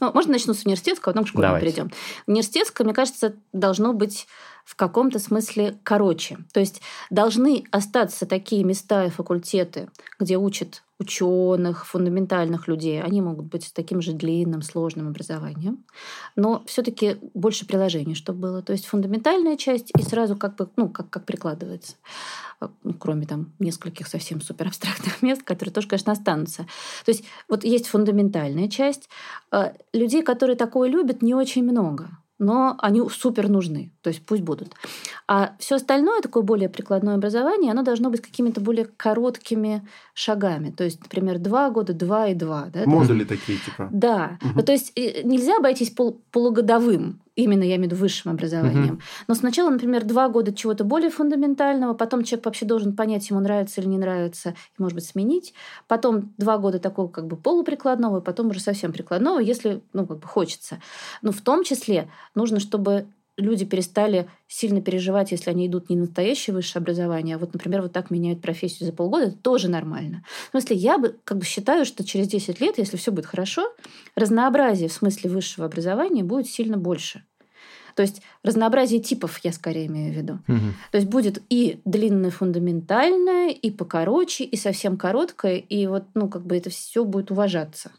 Ну, можно начну с университетского, потом к школьному перейдем. Университетское, мне кажется, должно быть в каком-то смысле короче. То есть должны остаться такие места и факультеты, где учат ученых, фундаментальных людей. Они могут быть с таким же длинным, сложным образованием, но все-таки больше приложений, чтобы было. То есть фундаментальная часть и сразу как бы, ну, как, как прикладывается. Ну, кроме там нескольких совсем супер абстрактных мест, которые тоже, конечно, останутся. То есть вот есть фундаментальная часть. А, людей, которые такое любят, не очень много но они супер нужны, то есть пусть будут. А все остальное, такое более прикладное образование, оно должно быть какими-то более короткими шагами. То есть, например, два года, два и два. Да? Модули такие, типа. Да. Угу. Ну, то есть э, нельзя обойтись пол полугодовым Именно я имею в виду высшим образованием. Угу. Но сначала, например, два года чего-то более фундаментального, потом человек вообще должен понять, ему нравится или не нравится, и, может быть, сменить. Потом два года такого как бы полуприкладного, и потом уже совсем прикладного, если, ну, как бы хочется. Но в том числе нужно, чтобы люди перестали сильно переживать, если они идут не на настоящее высшее образование, а вот, например, вот так меняют профессию за полгода, это тоже нормально. В смысле, я бы как бы считаю, что через 10 лет, если все будет хорошо, разнообразие в смысле высшего образования будет сильно больше. То есть разнообразие типов я скорее имею в виду. Угу. То есть будет и длинное фундаментальное, и покороче, и совсем короткое, и вот, ну, как бы это все будет уважаться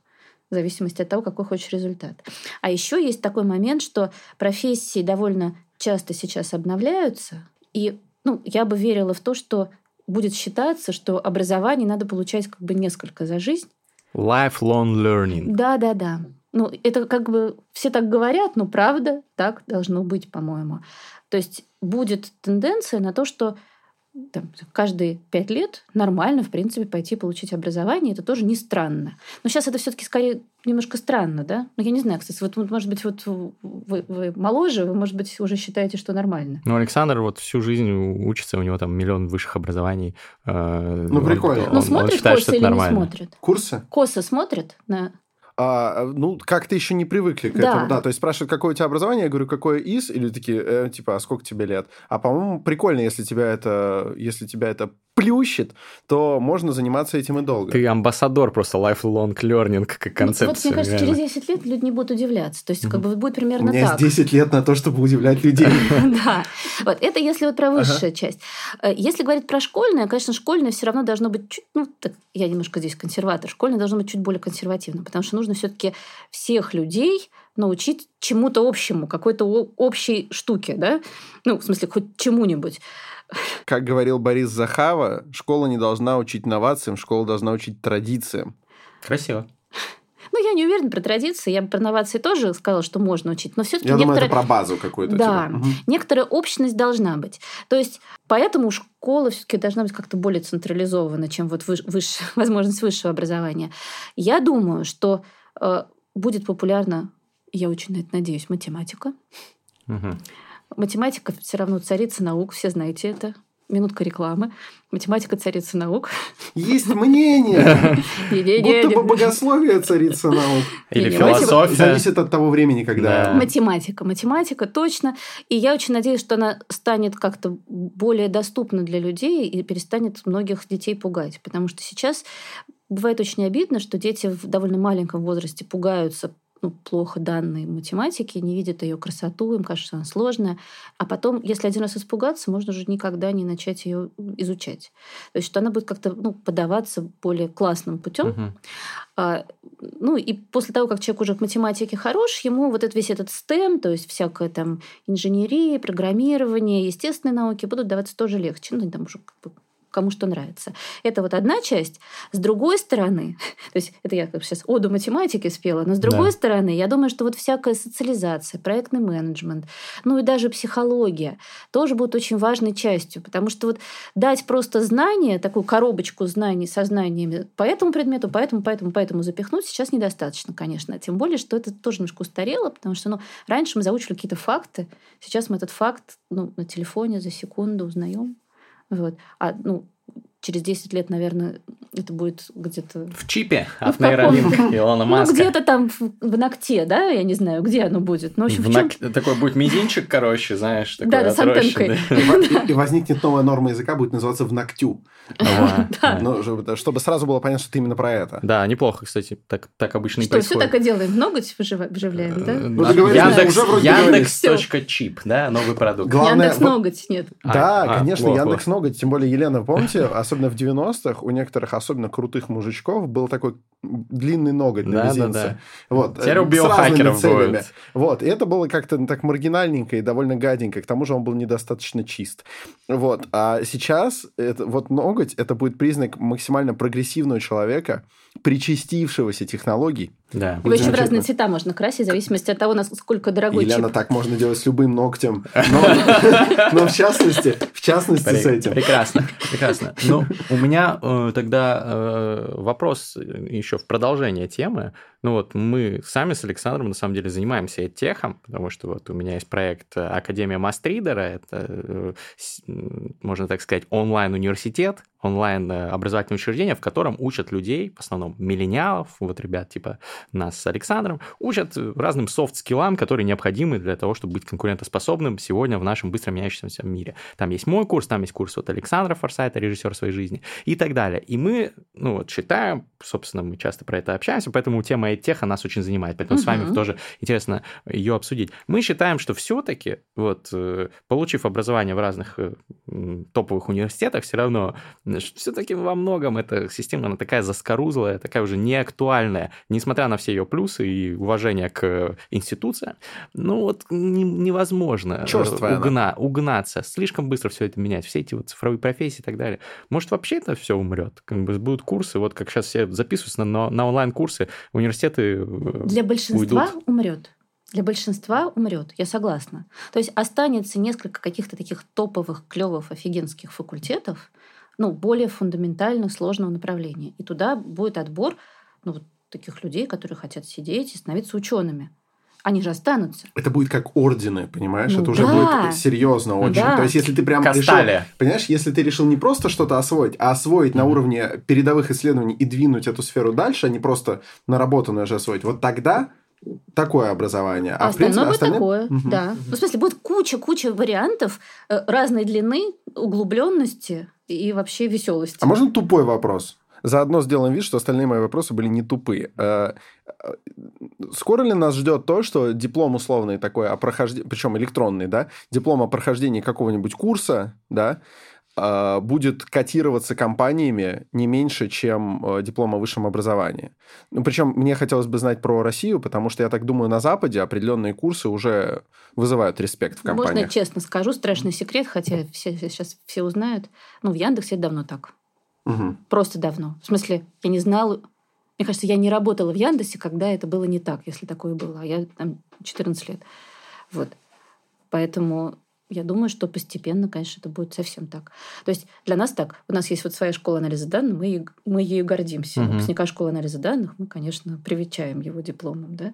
в зависимости от того, какой хочешь результат. А еще есть такой момент, что профессии довольно часто сейчас обновляются, и ну, я бы верила в то, что будет считаться, что образование надо получать как бы несколько за жизнь. Lifelong learning. Да, да, да. Ну, это как бы все так говорят, но правда так должно быть, по-моему. То есть будет тенденция на то, что там, каждые пять лет нормально, в принципе, пойти получить образование. Это тоже не странно. Но сейчас это все-таки скорее немножко странно, да? Ну, я не знаю, кстати, вот, может быть, вот вы, вы моложе, вы, может быть, уже считаете, что нормально. Ну, Александр вот всю жизнь учится, у него там миллион высших образований. Э, ну, прикольно. Он, ну, смотрит он считает, или нормально. не смотрит? Курсы? Косы смотрит на а, ну, как-то еще не привыкли к да. этому. Да, то есть спрашивают, какое у тебя образование, я говорю, какое из, или такие, э, типа, а сколько тебе лет? А, по-моему, прикольно, если тебя это, если тебя это плющит, то можно заниматься этим и долго. Ты амбассадор просто lifelong learning как концепция. Ну, вот, мне кажется, реально. через 10 лет люди не будут удивляться. То есть, как бы будет примерно так. У меня так. есть 10 лет на то, чтобы удивлять людей. Да. Вот это если вот про высшую часть. Э, если говорить про школьное, конечно, школьное все равно должно быть чуть, ну, я немножко здесь консерватор, школьное должно быть чуть более консервативно, потому что нужно все-таки всех людей научить чему-то общему, какой-то общей штуке, да? Ну, в смысле, хоть чему-нибудь. Как говорил Борис Захава, школа не должна учить новациям, школа должна учить традициям. Красиво. Ну, я не уверена про традиции. Я про новации тоже сказала, что можно учить. Но все-таки Я некоторые... думаю, это про базу какую-то. Да. Типа. Некоторая общность должна быть. То есть, поэтому школа все-таки должна быть как-то более централизована, чем вот выш... Выш... возможность высшего образования. Я думаю, что будет популярна, я очень на это надеюсь, математика. Угу. Математика все равно царица наук, все знаете это минутка рекламы. Математика царица наук. Есть мнение. Будто бы богословие царица наук. Или философия. Зависит от того времени, когда... Математика. Математика, точно. И я очень надеюсь, что она станет как-то более доступна для людей и перестанет многих детей пугать. Потому что сейчас бывает очень обидно, что дети в довольно маленьком возрасте пугаются ну, плохо данной математики, не видят ее красоту, им кажется, она сложная. А потом, если один раз испугаться, можно уже никогда не начать ее изучать. То есть, что она будет как-то ну, подаваться более классным путем. Угу. А, ну, и после того, как человек уже в математике хорош, ему вот этот весь этот STEM, то есть всякая там инженерия, программирование, естественные науки будут даваться тоже легче. Ну, там уже кому что нравится. Это вот одна часть. С другой стороны, то есть это я как сейчас оду математики спела, но с другой да. стороны, я думаю, что вот всякая социализация, проектный менеджмент, ну и даже психология тоже будут очень важной частью, потому что вот дать просто знания, такую коробочку знаний со знаниями по этому предмету, по этому, по этому, по этому запихнуть сейчас недостаточно, конечно. Тем более, что это тоже немножко устарело, потому что ну, раньше мы заучили какие-то факты, сейчас мы этот факт ну, на телефоне за секунду узнаем. Вот. А ну, через 10 лет, наверное, это будет где-то... В чипе ну, от нейролинк Илона ну, Маска. Ну, где-то там в, в ногте, да? Я не знаю, где оно будет. Но, в общем, в чем... ног... Такой будет мизинчик, короче, знаешь, такой Да, да, с антенкой. И возникнет новая норма языка, будет называться «в ногтю». Ну, чтобы сразу было понятно, что ты именно про это. Да, неплохо, кстати, так, так обычно и происходит. Что, все так и делаем? В ноготь вживляем, да? Яндекс.чип, да, новый продукт. Яндекс Ноготь, нет. Да, а, конечно, Яндекс Ноготь. Тем более, Елена, помните, особенно в 90-х, у некоторых особенно крутых мужичков был такой длинный ноготь на мизинце. Вот. Теперь у биохакеров будет. Вот. И это было как-то так маргинальненько и довольно гаденько. К тому же он был недостаточно чист. Вот. А сейчас это, вот ноготь, это будет признак максимально прогрессивного человека, причастившегося технологий. Да. Его еще в разные цвета можно красить, в зависимости от того, насколько дорогой Елена, чип. так можно делать с любым ногтем. Но, в частности, в частности с этим. Прекрасно, прекрасно. Ну, у меня э, тогда э, вопрос еще в продолжение темы. Ну вот мы сами с Александром на самом деле занимаемся техом, потому что вот у меня есть проект Академия Мастридера, это, э, можно так сказать, онлайн-университет, онлайн-образовательное учреждение, в котором учат людей, в основном миллениалов, вот ребят типа нас с Александром, учат разным софт-скиллам, которые необходимы для того, чтобы быть конкурентоспособным сегодня в нашем быстро меняющемся мире. Там есть мой курс, там есть курс вот Александра Форсайта, режиссер своей жизни и так далее. И мы, ну вот, считаем, собственно, мы часто про это общаемся, поэтому тема теха нас очень занимает, поэтому угу. с вами тоже интересно ее обсудить. Мы считаем, что все-таки, вот, э, получив образование в разных э, топовых университетах, все равно все-таки во многом эта система, она такая заскорузлая, такая уже неактуальная, несмотря на все ее плюсы и уважение к институциям, ну вот невозможно э, Черствая угна, угнаться, слишком быстро все это менять, все эти вот цифровые профессии и так далее. Может, вообще это все умрет? Как бы будут курсы, вот как сейчас все записываются на, на онлайн-курсы, университеты э, Для большинства уйдут. умрет. Для большинства умрет, я согласна. То есть останется несколько каких-то таких топовых, клевых, офигенских факультетов, ну, более фундаментально сложного направления. И туда будет отбор ну, вот таких людей, которые хотят сидеть и становиться учеными. Они же останутся. Это будет как ордены, понимаешь? Ну, это уже да. будет серьезно очень. Да. То есть, если ты прям Кастали. решил... Понимаешь, если ты решил не просто что-то освоить, а освоить mm-hmm. на уровне передовых исследований и двинуть эту сферу дальше, а не просто наработанное же освоить, вот тогда такое образование. А, а в принципе, остальное такое, угу. да. Ну, в смысле, будет куча-куча вариантов э, разной длины, углубленности и вообще веселости. А можно тупой вопрос? Заодно сделаем вид, что остальные мои вопросы были не тупые. Э, э, скоро ли нас ждет то, что диплом условный такой о прохождении, причем электронный, да, диплом о прохождении какого-нибудь курса, да, э, будет котироваться компаниями не меньше, чем диплом о высшем образовании. Ну, причем мне хотелось бы знать про Россию, потому что я так думаю, на Западе определенные курсы уже вызывают респект в компаниях. Можно я честно скажу, страшный секрет, хотя все, сейчас все узнают. Ну, в Яндексе это давно так. Угу. Просто давно. В смысле, я не знала... Мне кажется, я не работала в Яндексе, когда это было не так, если такое было. А я там 14 лет. Вот. Поэтому я думаю, что постепенно, конечно, это будет совсем так. То есть для нас так. У нас есть вот своя школа анализа данных, мы, мы ею гордимся. Угу. Выпускника школы анализа данных мы, конечно, привечаем его дипломом. Да?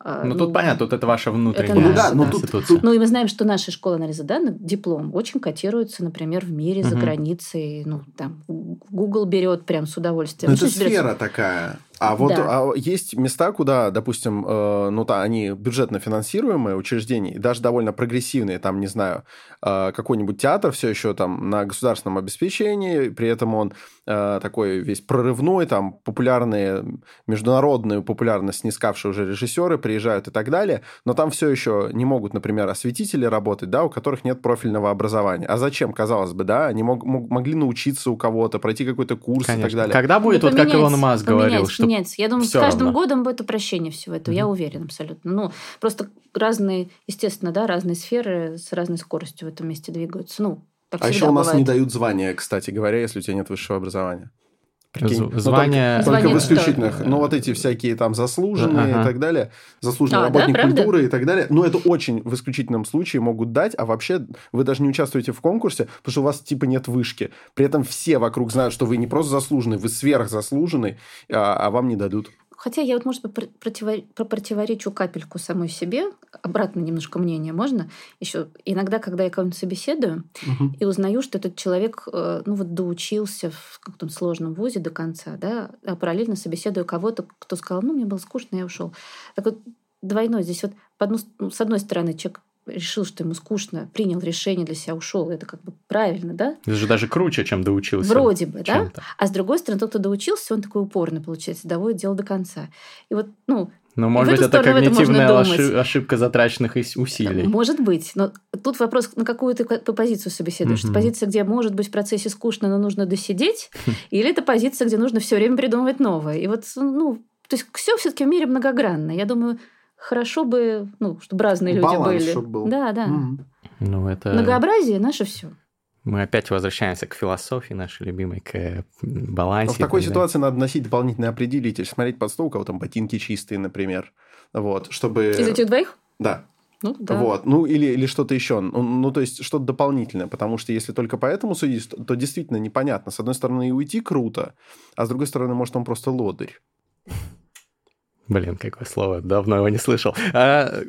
А, ну, ну, тут понятно, тут это ваша внутренняя это ну, да, ну, тут, Ну, и мы знаем, что наша школа анализа данных, диплом, очень котируется, например, в мире, угу. за границей. Ну, там, Google берет прям с удовольствием. Ну, это сфера такая. А вот да. а есть места, куда, допустим, э, ну да, они бюджетно финансируемые учреждения, и даже довольно прогрессивные, там, не знаю, э, какой-нибудь театр все еще там на государственном обеспечении, при этом он э, такой весь прорывной, там популярные, международную популярность снискавшие уже режиссеры приезжают и так далее, но там все еще не могут, например, осветители работать, да, у которых нет профильного образования. А зачем, казалось бы, да, они мог, мог, могли научиться у кого-то, пройти какой-то курс Конечно. и так далее. Когда будет, ну, вот как Илон Маск говорил, что меняется. Я думаю, с каждым равно. годом будет упрощение всего этого. Mm-hmm. Я уверен абсолютно. Ну, просто разные, естественно, да, разные сферы с разной скоростью в этом месте двигаются. Ну, так а еще у нас бывает. не дают звания, кстати говоря, если у тебя нет высшего образования. Прикинь. Звание... Ну, только, только в исключительных. Что? Ну, вот эти всякие там заслуженные ага. и так далее. Заслуженный а, работник да, культуры и так далее. Но это очень в исключительном случае могут дать, а вообще вы даже не участвуете в конкурсе, потому что у вас типа нет вышки. При этом все вокруг знают, что вы не просто заслуженный, вы сверхзаслуженный, а, а вам не дадут. Хотя я вот, может быть, противор... противоречу капельку самой себе. Обратно немножко мнение можно. Еще иногда, когда я кого-нибудь собеседую угу. и узнаю, что этот человек, э, ну вот, доучился в каком-то сложном вузе до конца, да, а параллельно собеседую кого-то, кто сказал, ну, мне было скучно, я ушел. Так вот, двойной здесь вот, одну, ну, с одной стороны, человек решил, что ему скучно, принял решение для себя, ушел. Это как бы правильно, да? Это же даже круче, чем доучился. Вроде бы, да? А с другой стороны, тот, кто доучился, он такой упорный, получается, доводит дело до конца. И вот, ну, ну, может быть, это когнитивная это ошибка затраченных усилий. Может быть. Но тут вопрос, на какую ты позицию собеседуешь. Угу. позиция, где может быть в процессе скучно, но нужно досидеть, или это позиция, где нужно все время придумывать новое. И вот, ну, то есть все все-таки в мире многогранно. Я думаю, хорошо бы, ну, чтобы разные люди Баланс, были. Чтобы был. Да, да. Mm. Ну, это... Многообразие наше все. Мы опять возвращаемся к философии нашей любимой, к балансу. в такой ситуации надо носить дополнительный определитель, смотреть под стол, у кого там ботинки чистые, например. Вот, чтобы... Из этих двоих? Да. Ну, да. Вот. Ну, или, или что-то еще. Ну, ну, то есть, что-то дополнительное. Потому что если только по этому судить, то, то действительно непонятно. С одной стороны, и уйти круто, а с другой стороны, может, он просто лодырь. Блин, какое слово, давно его не слышал. А,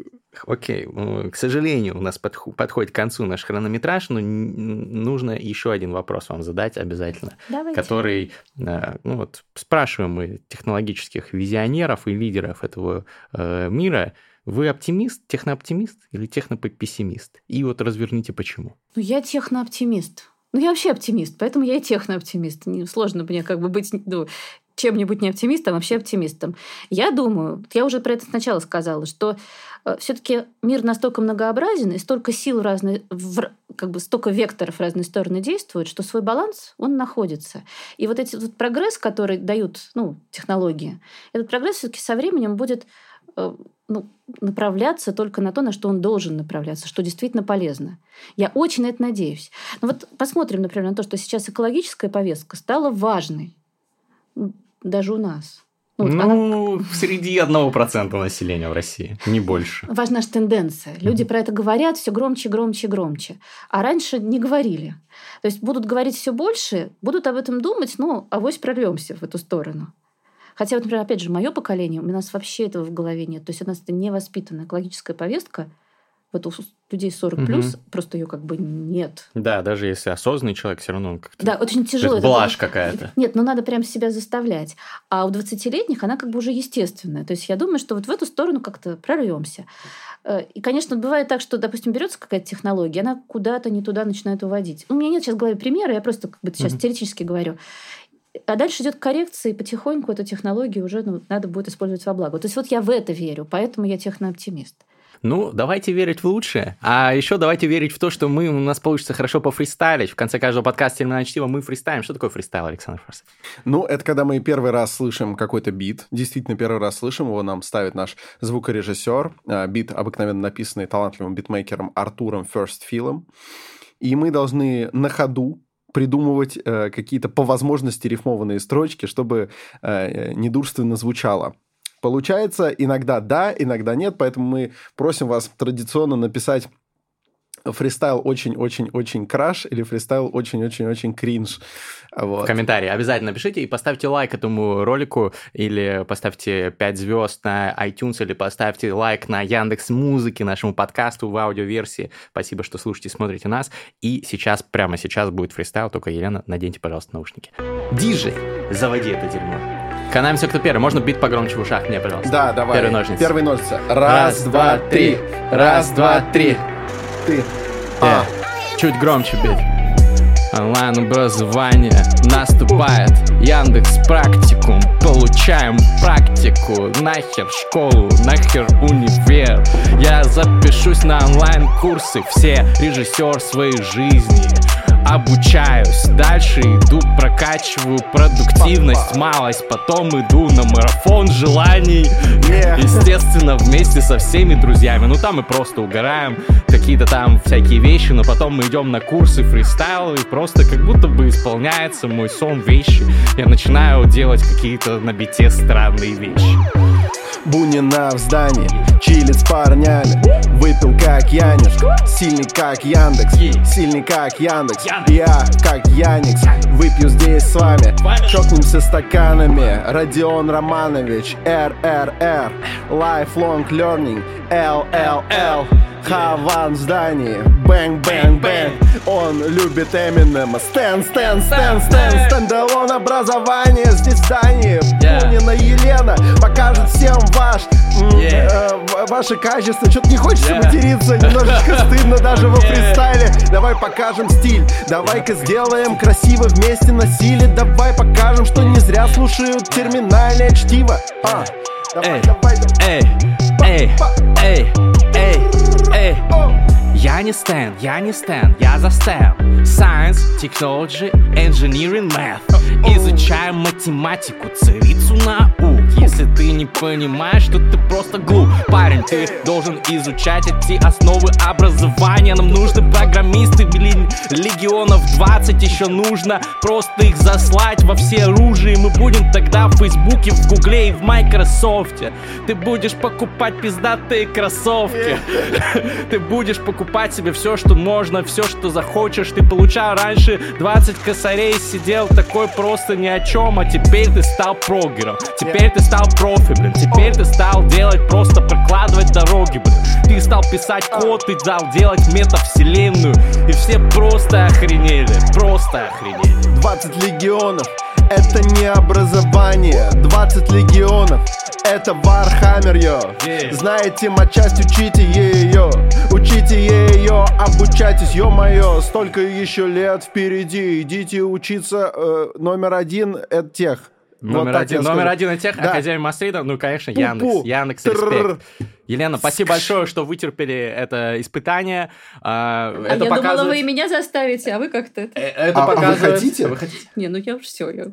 окей, к сожалению, у нас подходит к концу наш хронометраж, но нужно еще один вопрос вам задать обязательно, Давайте. который, а, ну вот, спрашиваем мы технологических визионеров и лидеров этого э, мира, вы оптимист, технооптимист или технопессимист? И вот разверните почему. Ну, я технооптимист. Ну, я вообще оптимист, поэтому я и технооптимист. Сложно мне как бы быть ну, чем-нибудь не оптимистом, а вообще оптимистом. Я думаю, я уже про это сначала сказала, что э, все-таки мир настолько многообразен, и столько сил разные, как бы столько векторов в разные стороны действуют, что свой баланс, он находится. И вот этот вот прогресс, который дают ну, технологии, этот прогресс все-таки со временем будет э, ну, направляться только на то, на что он должен направляться, что действительно полезно. Я очень на это надеюсь. Но вот посмотрим, например, на то, что сейчас экологическая повестка стала важной даже у нас. Ну, вот ну она... среди одного процента населения в России, не больше. Важна же тенденция. Люди mm-hmm. про это говорят все громче, громче, громче. А раньше не говорили. То есть будут говорить все больше, будут об этом думать, ну, авось прорвемся в эту сторону. Хотя, вот, например, опять же, мое поколение, у нас вообще этого в голове нет. То есть у нас это невоспитанная экологическая повестка – вот у людей 40 плюс угу. просто ее как бы нет. Да, даже если осознанный человек, все равно как-то. Да, очень тяжело. Это блажь какая-то. Нет, ну надо прям себя заставлять. А у 20-летних она как бы уже естественная. То есть я думаю, что вот в эту сторону как-то прорвемся. Э, и, конечно, бывает так, что, допустим, берется какая-то технология, она куда-то не туда начинает уводить. У меня нет сейчас в голове примера, я просто как бы сейчас угу. теоретически говорю. А дальше идет коррекция, и потихоньку эту технологию уже ну, надо будет использовать во благо. То есть вот я в это верю, поэтому я технооптимист. Ну, давайте верить в лучшее. А еще давайте верить в то, что мы, у нас получится хорошо пофристайлить. В конце каждого подкаста «Терминальное чтиво» мы фристайлим. Что такое фристайл, Александр Фарсов? Ну, это когда мы первый раз слышим какой-то бит. Действительно, первый раз слышим его. Нам ставит наш звукорежиссер. А, бит обыкновенно написанный талантливым битмейкером Артуром Ферстфилом. И мы должны на ходу придумывать э, какие-то по возможности рифмованные строчки, чтобы э, недурственно звучало. Получается иногда да, иногда нет, поэтому мы просим вас традиционно написать фристайл очень-очень-очень краш или фристайл очень-очень-очень кринж. Вот. В комментарии обязательно напишите и поставьте лайк этому ролику или поставьте 5 звезд на iTunes или поставьте лайк на Яндекс Музыке нашему подкасту в аудиоверсии. Спасибо, что слушаете, смотрите нас. И сейчас, прямо сейчас будет фристайл, только, Елена, наденьте, пожалуйста, наушники. Диджей, заводи это дерьмо. Канаемся, кто первый. Можно бит погромче в ушах мне, пожалуйста. Да, давай. Первый ножницы. Первый ножницы. Раз, Раз два, три. Раз, два, три. Ты. А. Чуть громче бить. Онлайн-образование наступает Яндекс практикум Получаем практику Нахер школу, нахер универ Я запишусь на онлайн-курсы Все режиссер своей жизни обучаюсь. Дальше иду, прокачиваю продуктивность Малость, потом иду на марафон желаний. Естественно, вместе со всеми друзьями. Ну там мы просто угораем Какие-то там всякие вещи Но потом мы идем на курсы фристайла И просто как будто бы исполняется мой сон вещи. Я начинаю делать какие-то на бите странные вещи. Бунина в здании, чилит с парнями сильный как Яндекс Сильный как Яндекс, я как Яникс Выпью здесь с вами, чокнемся стаканами. Родион Романович, РРР Lifelong Learning, LLL Хаван в здании. Bang, bang, bang. Он любит Эминема. Stan, Stan, Stan, Stan. Standalone образование здесь в здании. Бунина Елена покажет всем ваш э, Ваше качество. Что-то не хочется материться Немножечко стыдно даже во фристайле. Давай покажем стиль. Давай-ка сделаем красиво вместе на силе. Давай покажем, что не зря слушают терминальное чтиво. А, Давай, давай, давай. Эй, эй, эй, эй Я не Стэн, я не Стэн, я за Стэн. Science, Technology, Engineering, Math. Изучаем математику, царицу наук. Если ты не понимаешь, то ты просто глуп. Парень, ты должен изучать эти основы образования. Нам нужны программисты, блин, легионов 20 Еще нужно просто их заслать во все оружие. Мы будем тогда в Фейсбуке, в Гугле и в Майкрософте. Ты будешь покупать пиздатые кроссовки. Ты будешь покупать себе все, что можно, все, что захочешь. Ты получал раньше 20 косарей, сидел такой просто ни о чем А теперь ты стал прогером, теперь ты стал профи, блин. Теперь ты стал делать, просто прокладывать дороги, блин. Ты стал писать код, ты стал делать метавселенную. И все просто охренели, просто охренели. 20 легионов это не образование. 20 легионов это Вархаммер, йо. Знаете матчасть, учите ее Учите ее, обучайтесь, ё-моё. Столько еще лет впереди. Идите учиться э, Номер один — это тех Номер, вот один, номер один из тех, да. Академия Мастрида, ну, конечно, Яндекс. Яндекс, респект. Елена, спасибо большое, что вытерпели это испытание. А, а это я показывает... думала, вы и меня заставите, а вы как-то... Это, э, это а, показывает... а вы хотите? Вы хотите? Не, ну я уж все. Я...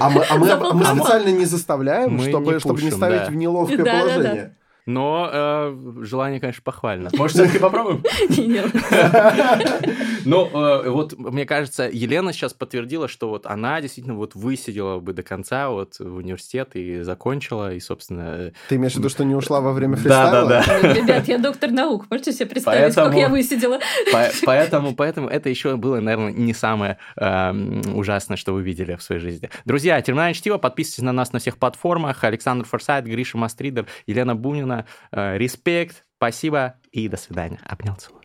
А мы, а мы, мы специально не заставляем, мы чтобы, не чтобы не ставить да. в неловкое да, положение. Да, да. Но э, желание, конечно, похвально. Может, все-таки попробуем? Нет. Ну, э, вот мне кажется, Елена сейчас подтвердила, что вот она действительно вот высидела бы до конца вот в университет и закончила, и, собственно... Э, Ты имеешь в виду, что не ушла во время фристайла? Да, да, да. Ребят, я доктор наук, можете себе представить, сколько я высидела? Поэтому, поэтому это еще было, наверное, не самое эм, ужасное, что вы видели в своей жизни. Друзья, терминальное чтиво, подписывайтесь на нас на всех платформах. Александр Форсайт, Гриша Мастридер, Елена Бунина. Э, респект, спасибо и до свидания. Обнял, целую.